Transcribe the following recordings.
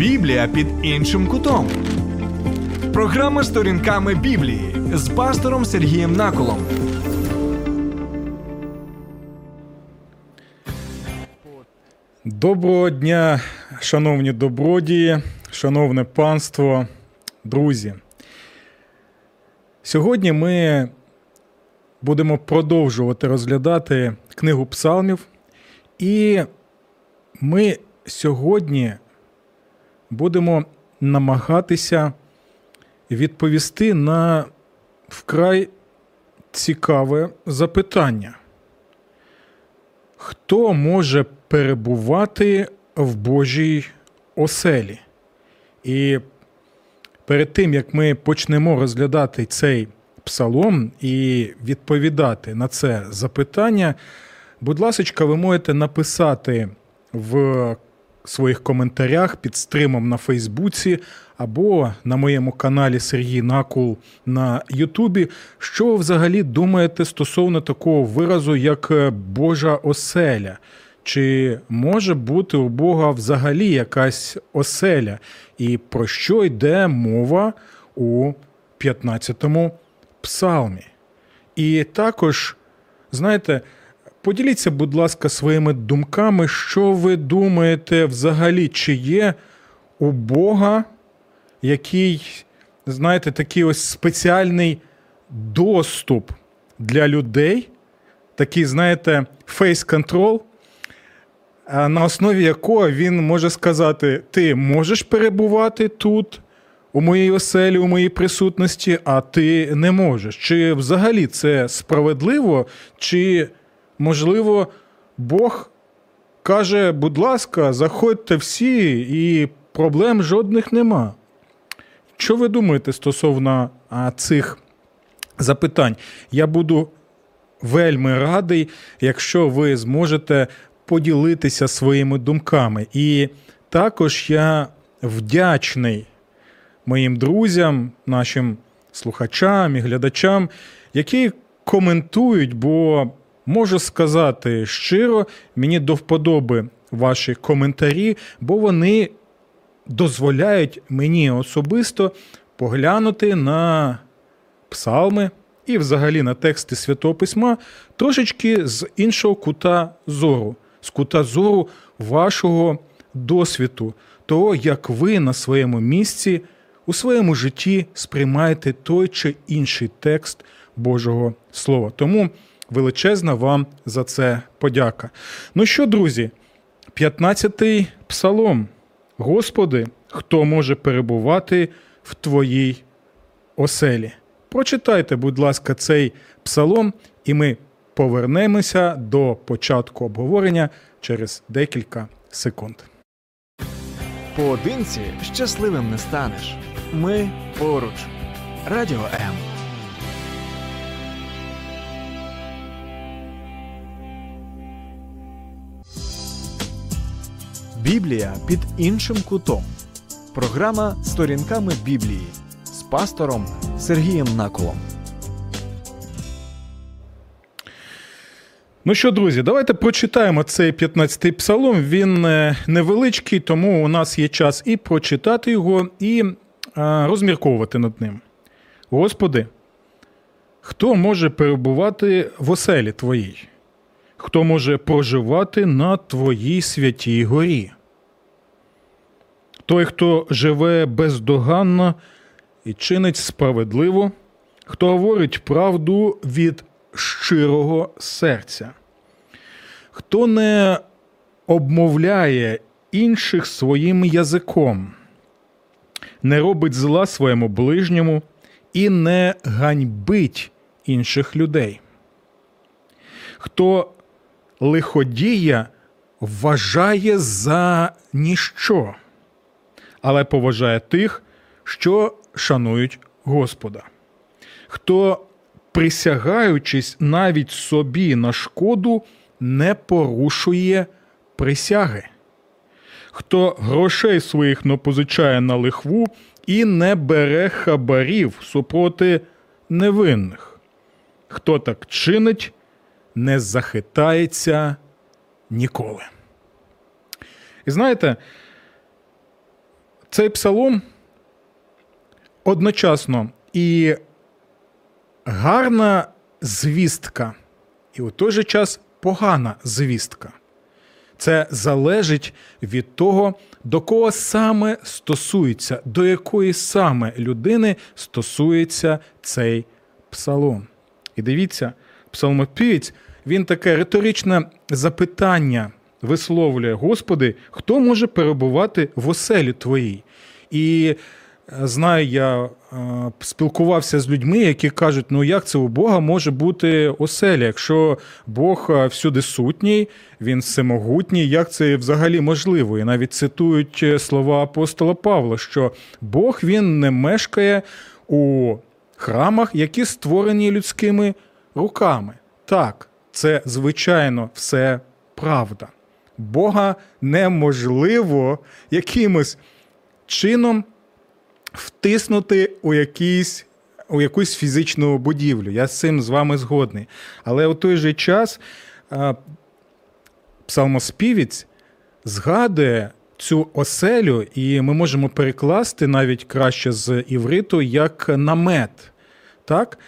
Біблія під іншим кутом. Програма сторінками Біблії з пастором Сергієм Наколом. Доброго дня, шановні добродії, шановне панство, друзі. Сьогодні ми будемо продовжувати розглядати книгу псалмів, і ми сьогодні будемо намагатися відповісти на вкрай цікаве запитання. Хто може перебувати в Божій оселі? І перед тим, як ми почнемо розглядати цей псалом і відповідати на це запитання, будь ласка, ви можете написати в своїх коментарях під стримом на Фейсбуці або на моєму каналі Сергій Накул на Ютубі, що ви взагалі думаєте стосовно такого виразу, як е, Божа оселя? Чи може бути у Бога взагалі якась оселя? І про що йде мова у 15-му псалмі? І також, знаєте, поділіться, будь ласка, своїми думками, що ви думаєте взагалі, чи є у Бога який, знаєте, такий ось спеціальний доступ для людей, такий, знаєте, фейс-контрол, на основі якого він може сказати: ти можеш перебувати тут, у моїй оселі, у моїй присутності, а ти не можеш. Чи взагалі це справедливо, чи, можливо, Бог каже, будь ласка, заходьте всі, і проблем жодних нема. Що ви думаєте стосовно цих запитань? Я буду вельми радий, якщо ви зможете поділитися своїми думками. І також я вдячний моїм друзям, нашим слухачам і глядачам, які коментують, бо можу сказати щиро, мені до вподоби ваші коментарі, бо вони дозволяють мені особисто поглянути на псалми і взагалі на тексти Святого Письма трошечки з іншого кута зору, з кута зору вашого досвіду, того, як ви на своєму місці у своєму житті сприймаєте той чи інший текст Божого Слова. Тому величезна вам за це подяка. Ну що, друзі, 15-й псалом. Господи, хто може перебувати в Твоїй оселі? Прочитайте, будь ласка, цей псалом, і ми повернемося до початку обговорення через декілька секунд. Поодинці щасливим не станеш. Ми поруч. Радіо М. Біблія під іншим кутом. Програма Сторінками Біблії з пастором Сергієм Наколом. Ну що, друзі, давайте прочитаємо цей 15-й псалом. Він е, невеличкий, тому у нас є час і прочитати його, і розмірковувати над ним. Господи, хто може перебувати в оселі Твоїй? Хто може проживати на Твоїй святій горі? Той, хто живе бездоганно і чинить справедливо, хто говорить правду від щирого серця, хто не обмовляє інших своїм язиком, не робить зла своєму ближньому і не ганьбить інших людей, хто лиходія вважає за ніщо, але поважає тих, що шанують Господа. Хто, присягаючись навіть собі на шкоду, не порушує присяги, хто грошей своїх не позичає на лихву і не бере хабарів супроти невинних, хто так чинить, не захитається ніколи. І знаєте, Цей псалом одночасно і гарна звістка, і у той же час погана звістка. Це залежить від того, до кого саме стосується, до якої саме людини стосується цей псалом. І дивіться, псалмопівець, він таке риторичне запитання висловлює: Господи, хто може перебувати в оселі твоїй? І е, знаю, я е, спілкувався з людьми, які кажуть, ну як це у Бога може бути оселя, якщо Бог е, всюди сутній, він всемогутній, як це взагалі можливо? І навіть цитують слова апостола Павла, що Бог він не мешкає у храмах, які створені людськими руками. Так, це звичайно все правда. Бога неможливо якимось чином втиснути у якийсь. У якусь фізичну будівлю. Я з цим з вами згодний. Але у той же час псалмоспівець згадує цю оселю, і ми можемо перекласти навіть краще з івриту як намет. Так?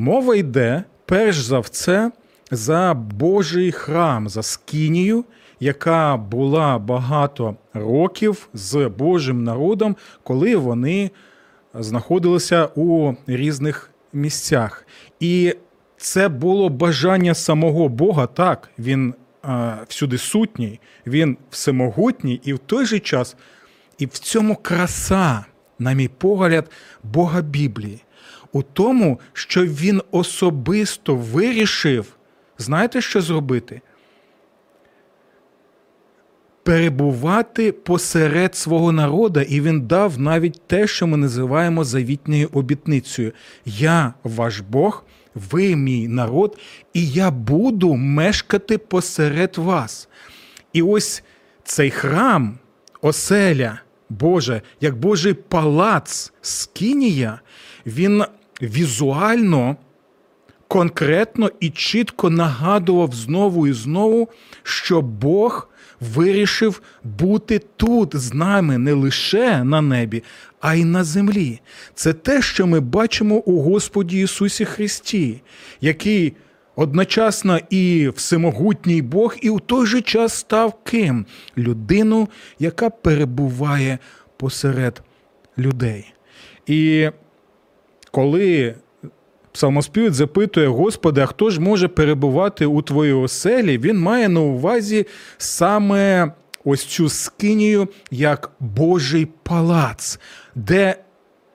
Мова йде перш за все за Божий храм, за скинію, яка була багато років з Божим народом, коли вони знаходилися у різних місцях. І це було бажання самого Бога. Так, він а, всюди сутній, він всемогутній, і в той же час, і в цьому краса, на мій погляд, Бога Біблії. У тому, що він особисто вирішив, знаєте, що зробити? Перебувати посеред свого народа, і він дав навіть те, що ми називаємо завітньою обітницею. Я ваш Бог, ви мій народ, і я буду мешкати посеред вас. І ось цей храм, оселя Боже, як Божий палац Скинія, він візуально, конкретно і чітко нагадував знову і знову, що Бог вирішив бути тут з нами не лише на небі, а й на землі. Це те, що ми бачимо у Господі Ісусі Христі, який одночасно і всемогутній Бог, і у той же час став ким? Людину, яка перебуває посеред людей. І коли псалмоспівець запитує Господи, а хто ж може перебувати у твоїй оселі, він має на увазі саме ось цю скинію як Божий палац, де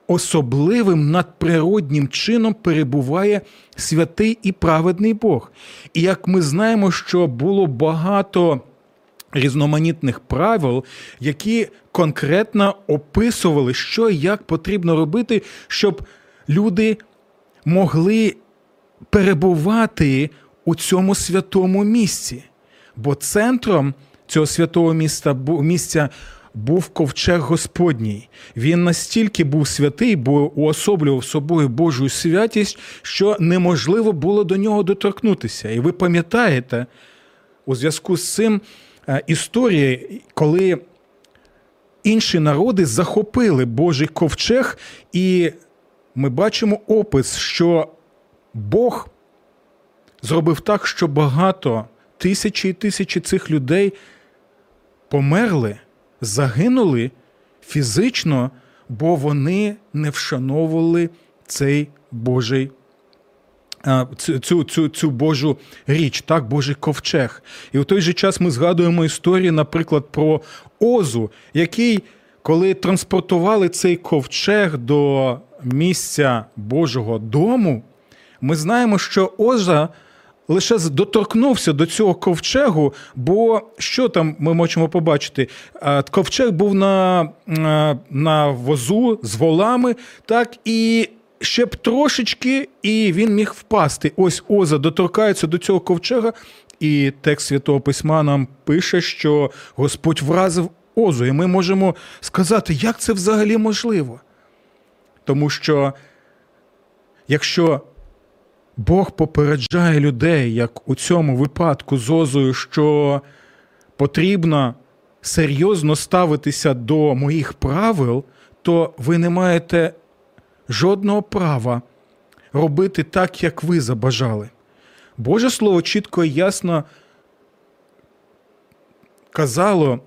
особливим надприроднім чином перебуває святий і праведний Бог. І як ми знаємо, що було багато різноманітних правил, які конкретно описували, що і як потрібно робити, щоб люди могли перебувати у цьому святому місці. Бо центром цього святого міста, місця був ковчег Господній. Він настільки був святий, бо уособлював собою Божу святість, що неможливо було до нього доторкнутися. І ви пам'ятаєте, у зв'язку з цим е, історія, коли інші народи захопили Божий ковчег, і ми бачимо опис, що Бог зробив так, що багато тисячі і тисячі цих людей померли, загинули фізично, бо вони не вшановували цей Божий. Цю, цю, цю, Божу річ, так, Божий ковчег. І в той же час ми згадуємо історії, наприклад, про Озу, який, коли транспортували цей ковчег до місця Божого дому, ми знаємо, що Оза лише доторкнувся до цього ковчегу, бо що там ми можемо побачити? Ковчег був на, на, возу з волами, так і. Ще б трошечки, і він міг впасти. Ось Оза доторкається до цього ковчега, і текст Святого Письма нам пише, що Господь вразив Озу. І ми можемо сказати, як це взагалі можливо. Тому що якщо Бог попереджає людей, як у цьому випадку з Озою, що потрібно серйозно ставитеся до моїх правил, то ви не маєте жодного права робити так, як ви забажали. Боже Слово чітко і ясно казало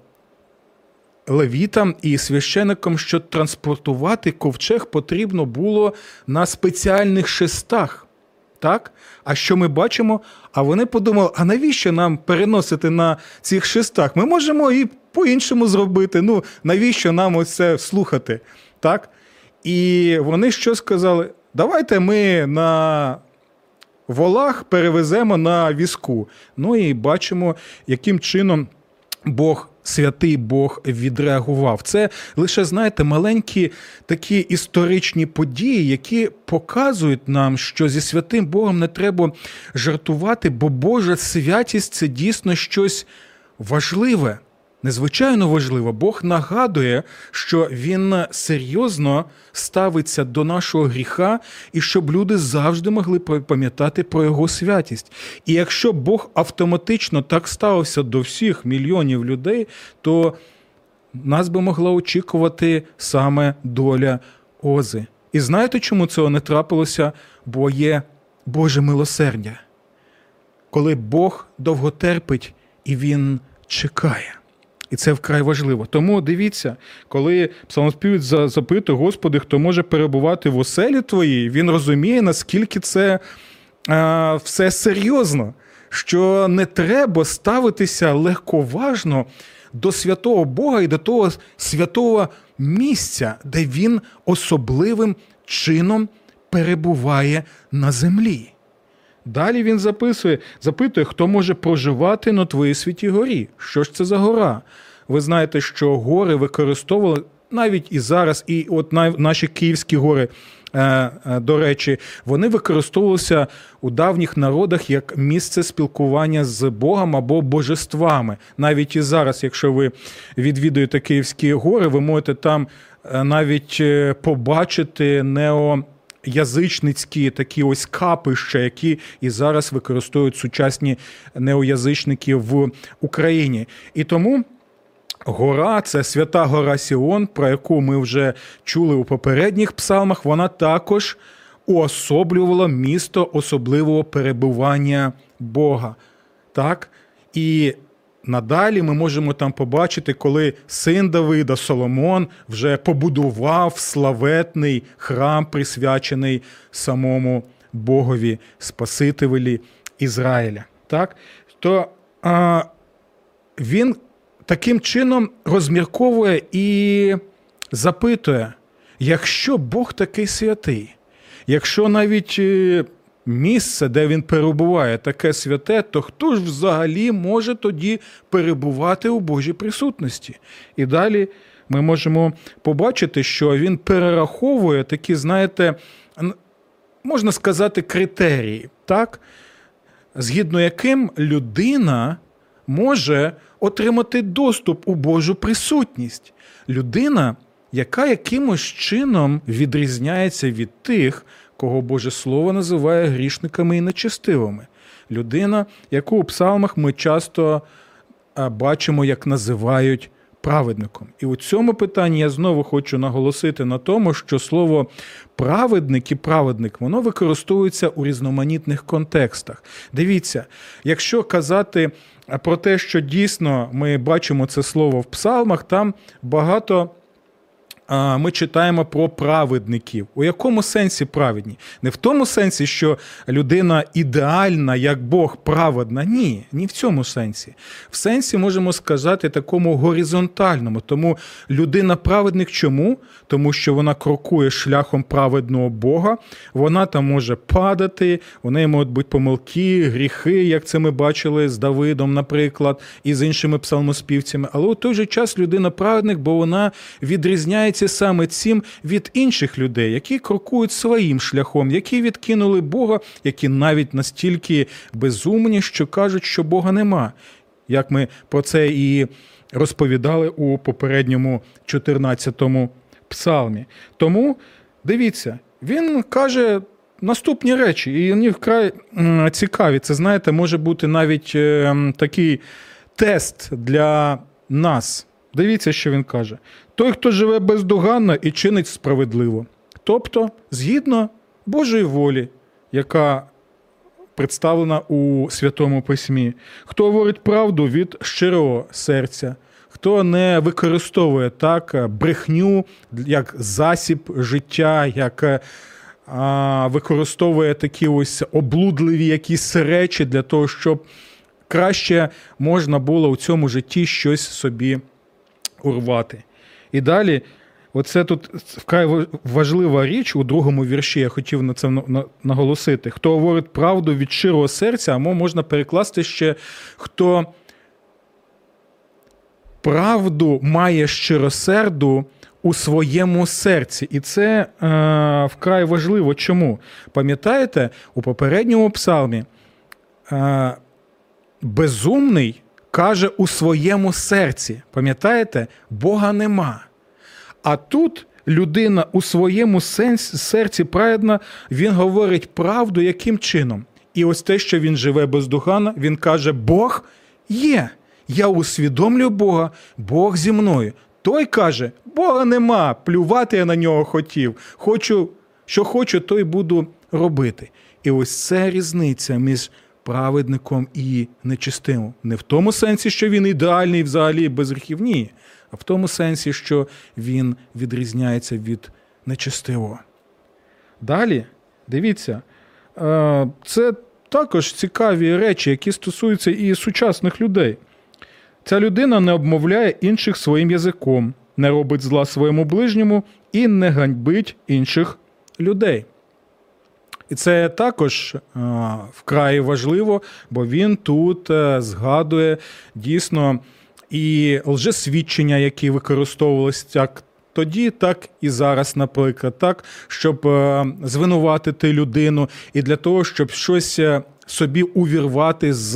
левітам і священикам, що транспортувати ковчег потрібно було на спеціальних шестах. Так? А що ми бачимо? А вони подумали: а навіщо нам переносити на цих шестах? Ми можемо і по-іншому зробити. Ну, навіщо нам оце слухати? Так? І вони що сказали? Давайте ми на волах перевеземо на візку. Ну і бачимо, яким чином Бог. Святий Бог відреагував. Це лише, знаєте, маленькі такі історичні події, які показують нам, що зі святим Богом не треба жартувати, бо Божа святість це дійсно щось важливе, незвичайно важливе. Бог нагадує, що Він серйозно ставиться до нашого гріха, і щоб люди завжди могли пам'ятати про його святість. І якщо Бог автоматично так ставився до всіх мільйонів людей, то нас би могла очікувати саме доля Ози. І знаєте, чому цього не трапилося? Бо є Боже милосердя, коли Бог довго терпить і Він чекає. І це вкрай важливо. Тому дивіться, коли псалмоспівець запитує, Господи, хто може перебувати в оселі твоїй, він розуміє, наскільки це а, все серйозно, що не треба ставитися легковажно до святого Бога і до того святого місця, де він особливим чином перебуває на землі. Далі він записує, запитує, хто може проживати на твоїй святій горі. Що ж це за гора? Ви знаєте, що гори використовували навіть і зараз, і от наші київські гори, е, е, до речі, вони використовувалися у давніх народах як місце спілкування з Богом або божествами. Навіть і зараз, якщо ви відвідуєте Київські гори, ви можете там е, навіть побачити нео язичницькі такі ось капища, які і зараз використовують сучасні неоязичники в Україні. І тому. Гора, це свята гора Сіон, про яку ми вже чули у попередніх псалмах. Вона також уособлювала місто особливого перебування Бога. Так? І Надалі ми можемо там побачити, коли син Давида Соломон вже побудував славетний храм, присвячений самому Богові, Спасителеві Ізраїля. Так? То а, він таким чином розмірковує і запитує, якщо Бог такий святий, якщо навіть е, місце, де він перебуває, таке святе, то хто ж взагалі може тоді перебувати у Божій присутності? І далі ми можемо побачити, що він перераховує такі, знаєте, можна сказати, критерії, так? згідно яким людина може отримати доступ у Божу присутність. Людина, яка якимось чином відрізняється від тих, кого Боже Слово називає грішниками і нечестивими. Людина, яку у псалмах ми часто бачимо, як називають праведником. І у цьому питанні я знову хочу наголосити на тому, що слово праведник і праведник воно використовується у різноманітних контекстах. Дивіться, якщо казати про те, що дійсно ми бачимо це слово в псалмах, там багато ми читаємо про праведників. У якому сенсі праведні? Не в тому сенсі, що людина ідеальна, як Бог праведна. Ні, ні в цьому сенсі. В сенсі можемо сказати такому горизонтальному. Тому людина праведник чому? Тому що вона крокує шляхом праведного Бога, вона там може падати, у неї можуть бути помилки, гріхи, як це ми бачили з Давидом, наприклад, і з іншими псалмоспівцями. Але у той же час людина праведник, бо вона відрізняється відрізняється саме цим від інших людей, які крокують своїм шляхом, які відкинули Бога, які навіть настільки безумні, що кажуть, що Бога нема. Як ми про це і розповідали у попередньому 14-му псалмі. Тому дивіться, він каже. Наступні речі, і вони вкрай цікаві. Це, знаєте, може бути навіть ем, такий тест для нас, Дивіться, що він каже: той, хто живе бездоганно і чинить справедливо, тобто згідно Божої волі, яка представлена у Святому Письмі, хто говорить правду від щирого серця, хто не використовує так брехню як засіб життя, як е, а, використовує такі ось облудливі якісь речі для того, щоб краще можна було у цьому житті щось собі урвати. І далі, оце тут вкрай важлива річ у другому вірші, я хотів на це на- на- наголосити. Хто говорить правду від щирого серця, або можна перекласти ще хто правду має щиросерду у своєму серці. І це е, вкрай важливо. Чому? Пам'ятаєте, у попередньому псалмі е, безумний каже у своєму серці. Пам'ятаєте, Бога нема. А тут людина у своєму серці праведна, він говорить правду яким чином. І ось те, що він живе бездоганно, він каже: Бог є. Я усвідомлюю Бога, Бог зі мною. Той каже: Бога нема, плювати я на нього хотів. Хочу, що хочу, то й буду робити. І ось це різниця між праведником і нечистим. Не в тому сенсі, що він ідеальний взагалі без гріхів, ні, а в тому сенсі, що він відрізняється від нечистивого. Далі, дивіться, е, це також цікаві речі, які стосуються і сучасних людей. Ця людина не обмовляє інших своїм язиком, не робить зла своєму ближньому і не ганьбить інших людей. І це також е, вкрай важливо, бо він тут е, згадує дійсно і лжесвідчення, які використовувалися як тоді, так і зараз, наприклад, так, щоб е, звинуватити людину, і для того, щоб щось собі увірвати з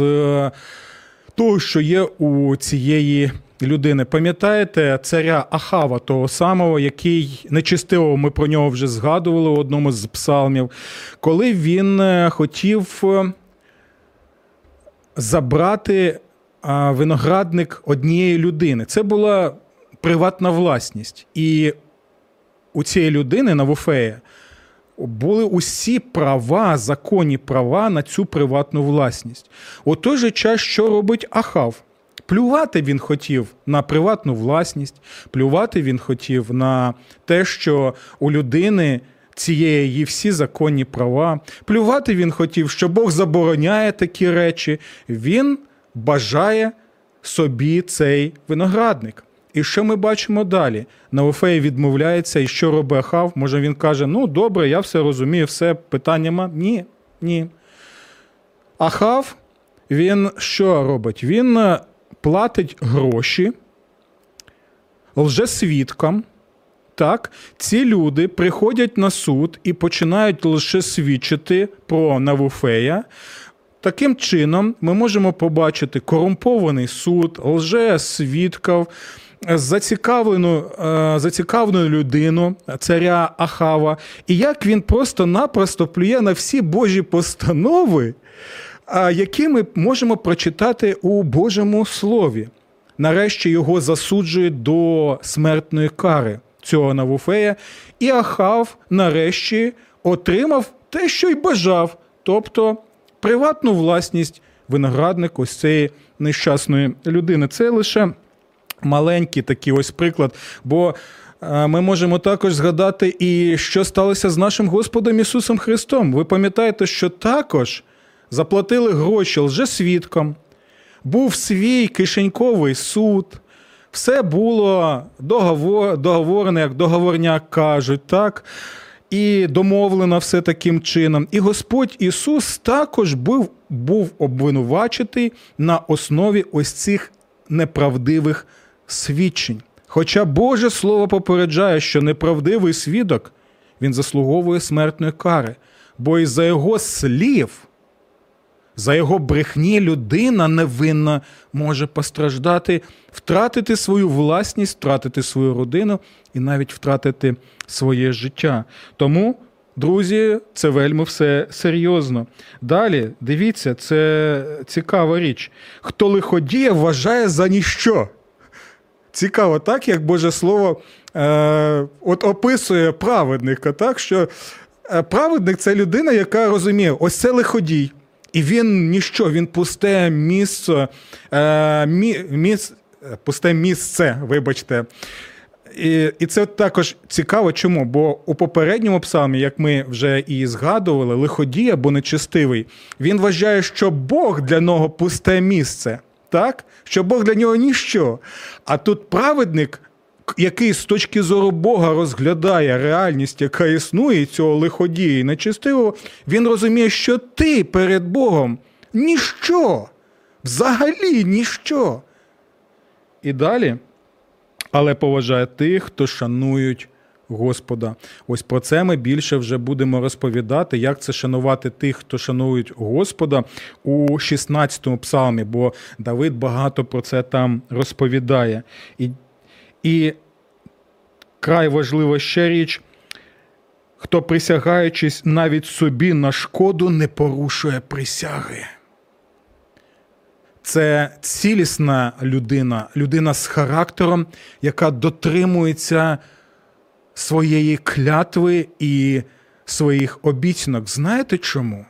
того, що є у цієї людини. Пам'ятаєте царя Ахава, того самого, який нечистиво, ми про нього вже згадували у одному з псалмів, коли він е, хотів е, забрати виноградник однієї людини. Це була приватна власність. І у цієї людини Навуфея були усі права, законні права на цю приватну власність. У той же час, що робить Ахав? Плювати він хотів на приватну власність, плювати він хотів на те, що у людини цієї є всі законні права. Плювати він хотів, що Бог забороняє такі речі. Він бажає собі цей виноградник. І що ми бачимо далі? Науфей відмовляється, і що робить Ахав? Може він каже: ну добре, я все розумію, все питання нема. Ні, ні. Ахав, він що робить? Він е, платить гроші лжесвідкам. Так, ці люди приходять на суд і починають лише свідчити про Навуфея. Таким чином, ми можемо побачити корумпований суд, лже-свідків, зацікавлену, е, зацікавлену людину, царя Ахава, і як він просто-напросто плює на всі Божі постанови, які ми можемо прочитати у Божому Слові. Нарешті його засуджують до смертної кари цього Навуфея, і Ахав нарешті отримав те, що й бажав, тобто приватну власність виноградник ось цієї нещасної людини. Це лише маленький такий ось приклад. Бо е, ми можемо також згадати і що сталося з нашим Господом Ісусом Христом. Ви пам'ятаєте, що також заплатили гроші лжесвідкам, був свій кишеньковий суд. Все було договор, договорне, як договорняк кажуть, так? І домовлено все таким чином. І Господь Ісус також був, був обвинувачений на основі ось цих неправдивих свідчень. Хоча Боже Слово попереджає, що неправдивий свідок він заслуговує смертної кари, бо із-за його слів, за його брехні людина невинна може постраждати, втратити свою власність, втратити свою родину і навіть втратити своє життя. Тому, друзі, це вельми все серйозно. Далі, дивіться, це цікава річ. Хто лиходіє, вважає за ніщо. цікаво, так як Боже Слово е, от описує праведника, так що е, праведник це людина, яка розуміє, ось це лиходій. І він ніщо, він пусте місце, е, мі, міс, пусте місце, вибачте. І, і це також цікаво, чому? Бо у попередньому псалмі, як ми вже і згадували, лиходій або нечистивий, він вважає, що Бог для нього пусте місце, так? що Бог для нього ніщо. А тут праведник, який з точки зору Бога розглядає реальність, яка існує цього лиходія і нечистивого, він розуміє, що ти перед Богом ніщо. Взагалі ніщо. І далі але поважає тих, хто шанують Господа. Ось про це ми більше вже будемо розповідати, як це шанувати тих, хто шанують Господа у 16-му псалмі, бо Давид багато про це там розповідає. І, і край важлива ще річ. Хто присягаючись навіть собі на шкоду, не порушує присяги. Це цілісна людина, людина з характером, яка дотримується своєї клятви і своїх обіцянок. Знаєте чому?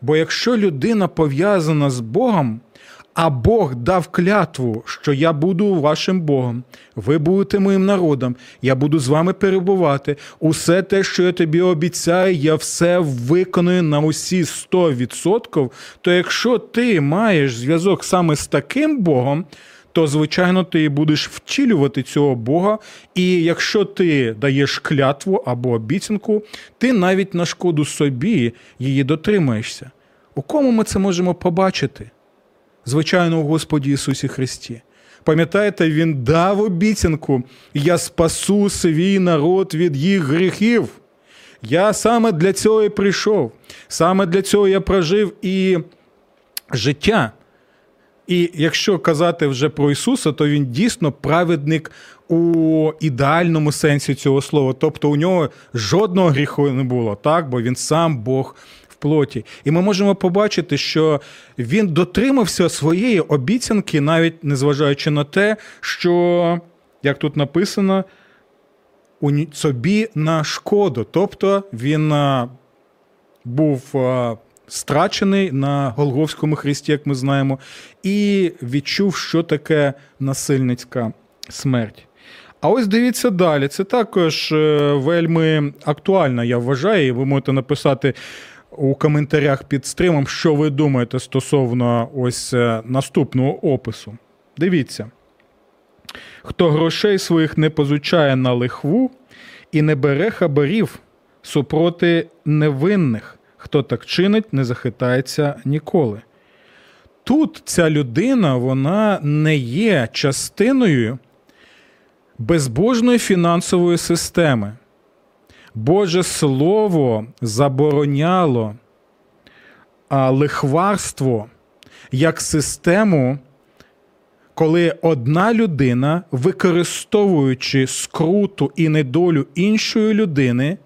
Бо якщо людина пов'язана з Богом, а Бог дав клятву, що я буду вашим Богом, ви будете моїм народом, я буду з вами перебувати. Усе те, що я тобі обіцяю, я все виконую на усі 100%, То якщо ти маєш зв'язок саме з таким Богом, то звичайно ти будеш втілювати цього Бога. І якщо ти даєш клятву або обіцянку, ти навіть на шкоду собі її дотримаєшся. У кому ми це можемо побачити? Звичайно, у Господі Ісусі Христі. Пам'ятаєте, Він дав обіцянку: я спасу свій народ від їх гріхів. Я саме для цього і прийшов, саме для цього я прожив і життя. І якщо казати вже про Ісуса, то Він дійсно праведник у ідеальному сенсі цього слова. Тобто у нього жодного гріху не було, так? бо він сам Бог плоті. І ми можемо побачити, що він дотримався своєї обіцянки, навіть незважаючи на те, що, як тут написано, у собі на шкоду. Тобто він був страчений на Голговському хресті, як ми знаємо, і відчув, що таке насильницька смерть. А ось дивіться далі. Це також е, вельми актуально, я вважаю. і Ви можете написати у коментарях під стримом, що ви думаєте стосовно ось е, наступного опису. Дивіться. Хто грошей своїх не позичає на лихву і не бере хабарів супроти невинних, хто так чинить, не захитається ніколи. Тут ця людина вона не є частиною безбожної фінансової системи. Боже Слово забороняло лихварство як систему, коли одна людина, використовуючи скруту і недолю іншої людини,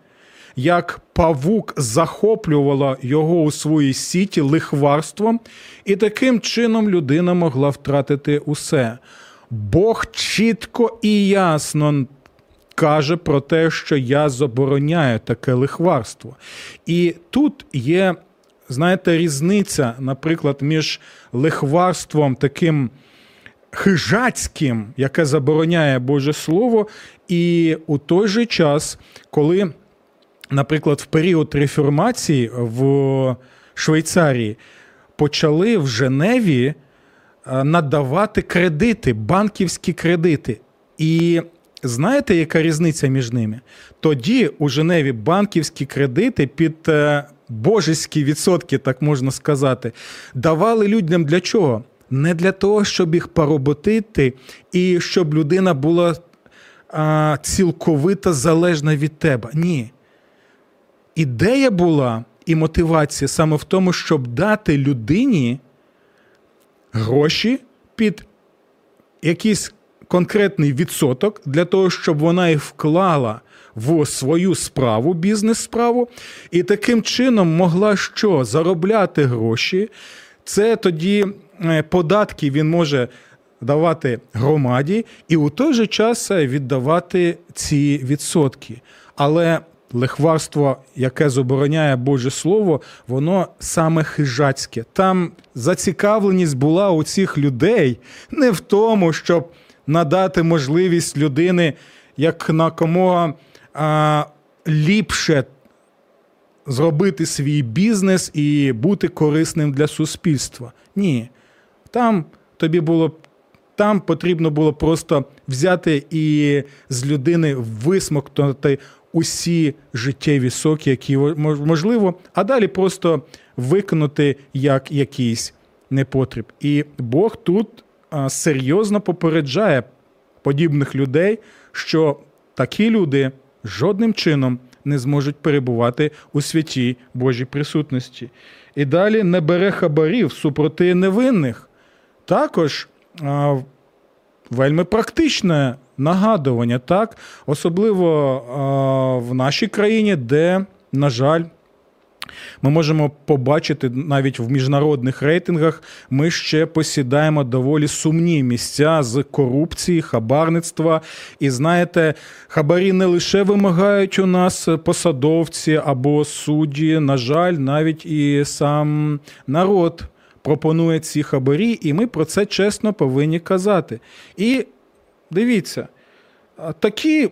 як павук захоплювала його у своїй сіті лихварством, і таким чином людина могла втратити усе. Бог чітко і ясно каже про те, що я забороняю таке лихварство. І тут є, знаєте, різниця, наприклад, між лихварством таким хижацьким, яке забороняє Боже Слово, і у той же час, коли, наприклад, в період реформації в Швейцарії почали в Женеві е, надавати кредити, банківські кредити. І Знаєте, яка різниця між ними? Тоді у Женеві банківські кредити під е, божеські відсотки, так можна сказати, давали людям для чого? Не для того, щоб їх пороботити, і щоб людина була а, цілковито залежна від тебе. Ні. Ідея була і мотивація саме в тому, щоб дати людині гроші під якісь конкретний відсоток для того, щоб вона їх вклала в свою справу, бізнес-справу, і таким чином могла що заробляти гроші. Це тоді е, податки він може давати громаді і у той же час віддавати ці відсотки. Але лихварство, яке забороняє Боже Слово, воно саме хижацьке. Там зацікавленість була у цих людей не в тому, щоб надати можливість людини як накомога а, ліпше зробити свій бізнес і бути корисним для суспільства. Ні. Там тобі було там потрібно було просто взяти і з людини висмоктати усі життєві соки, які можливо, а далі просто виконати як якийсь непотріб. І Бог тут серйозно попереджає подібних людей, що такі люди жодним чином не зможуть перебувати у святій Божій присутності. І далі не бере хабарів супроти невинних. Також а, вельми практичне нагадування, так? особливо а, в нашій країні, де, на жаль, ми можемо побачити навіть в міжнародних рейтингах, ми ще посідаємо доволі сумні місця з корупції, хабарництва. І знаєте, хабарі не лише вимагають у нас посадовці або судді, на жаль, навіть і сам народ пропонує ці хабарі, і ми про це чесно повинні казати. І дивіться, такі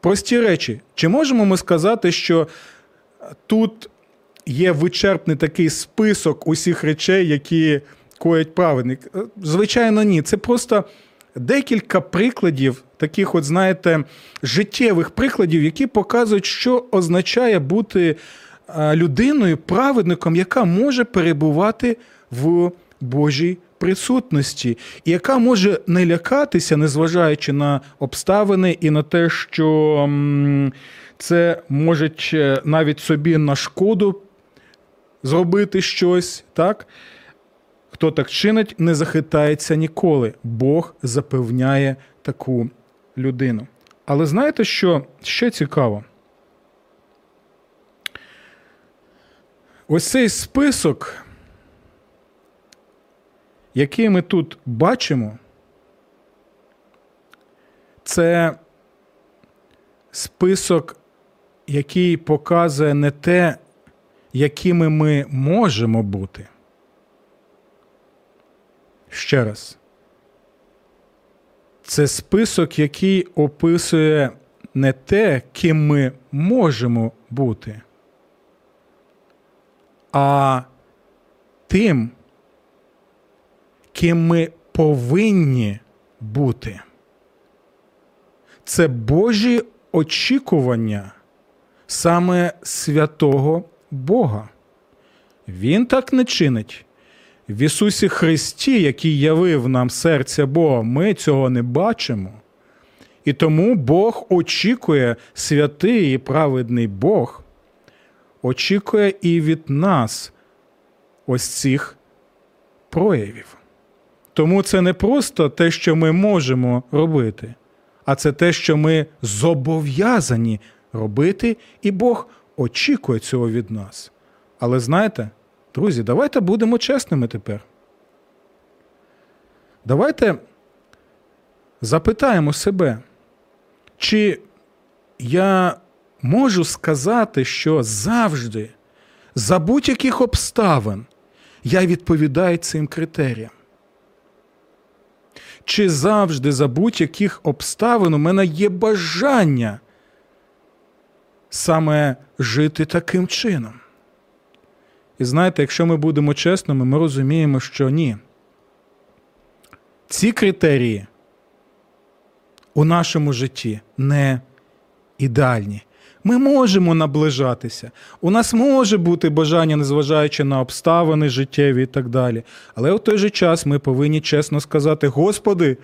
прості речі. Чи можемо ми сказати, що тут є вичерпний такий список усіх речей, які коять праведник? Е, Звичайно, ні. Це просто декілька прикладів, таких, от, знаєте, життєвих прикладів, які показують, що означає бути е, людиною, праведником, яка може перебувати в Божій присутності, і яка може не лякатися, незважаючи на обставини і на те, що це може навіть собі на шкоду зробити щось, так? Хто так чинить, не захитається ніколи. Бог запевняє таку людину. Але знаєте, що ще цікаво? Ось цей список, який ми тут бачимо, це список, який показує не те, якими ми можемо бути. Ще раз. Це список, який описує не те, ким ми можемо бути, а тим, ким ми повинні бути. Це Божі очікування саме святого Бога. Він так не чинить. В Ісусі Христі, який явив нам серця Бога, ми цього не бачимо. І тому Бог очікує, святий і праведний Бог, очікує і від нас ось цих проявів. Тому це не просто те, що ми можемо робити, а це те, що ми зобов'язані робити, і Бог очікує цього від нас. Але знаєте, друзі, давайте будемо чесними тепер. Давайте запитаємо себе, чи я можу сказати, що завжди, за будь-яких обставин, я відповідаю цим критеріям. Чи завжди за будь-яких обставин у мене є бажання саме жити таким чином? І знаєте, якщо ми будемо чесними, ми розуміємо, що ні. Ці критерії у нашому житті не ідеальні. Ми можемо наближатися. У нас може бути бажання, незважаючи на обставини життєві і так далі. Але в той же час ми повинні чесно сказати: Господи,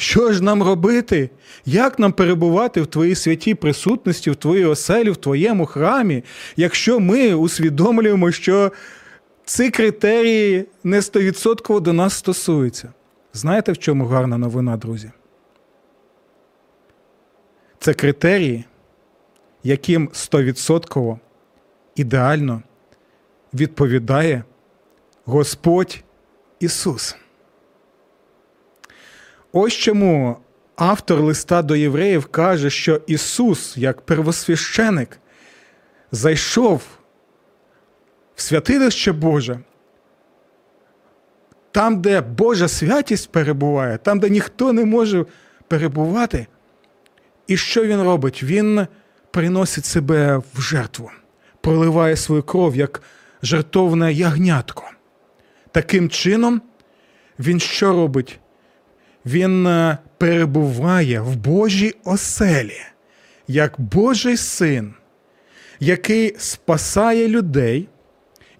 що ж нам робити? Як нам перебувати в Твоїй святій присутності, в Твоїй оселі, в Твоєму храмі, якщо ми усвідомлюємо, що ці критерії не стовідсотково до нас стосуються? Знаєте, в чому гарна новина, друзі? Це критерії, яким стовідсотково ідеально відповідає Господь Ісус. Ось чому автор листа до євреїв каже, що Ісус, як первосвященик, зайшов в святилище Боже, там, де Божа святість перебуває, там, де ніхто не може перебувати. І що він робить? Він приносить себе в жертву, проливає свою кров як жертовне ягнятко. Таким чином, він що робить? Він е, перебуває в Божій оселі, як Божий син, який спасає людей,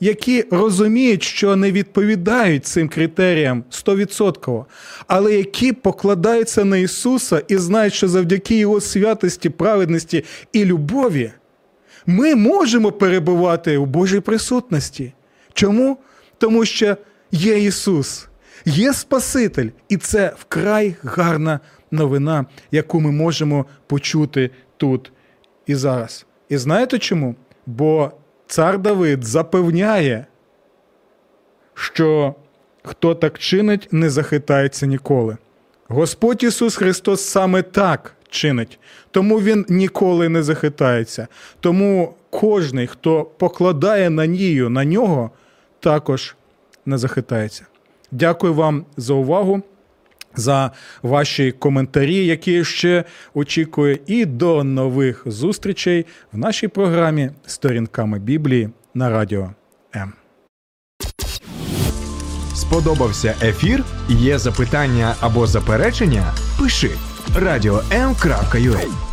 які розуміють, що не відповідають цим критеріям 100%, але які покладаються на Ісуса і знають, що завдяки Його святості, праведності і любові ми можемо перебувати у Божій присутності. Чому? Тому що є Ісус, є Спаситель, і це вкрай гарна новина, яку ми можемо почути тут і зараз. І знаєте чому? Бо цар Давид запевняє, що хто так чинить, не захитається ніколи. Господь Ісус Христос саме так чинить, тому Він ніколи не захитається. Тому кожний, хто покладає надію на нього, також не захитається. Дякую вам за увагу, за ваші коментарі, які ще очікую, і до нових зустрічей в нашій програмі Сторінками Біблії на радіо М. Сподобався ефір? Є запитання або заперечення? Пиши радіом.ua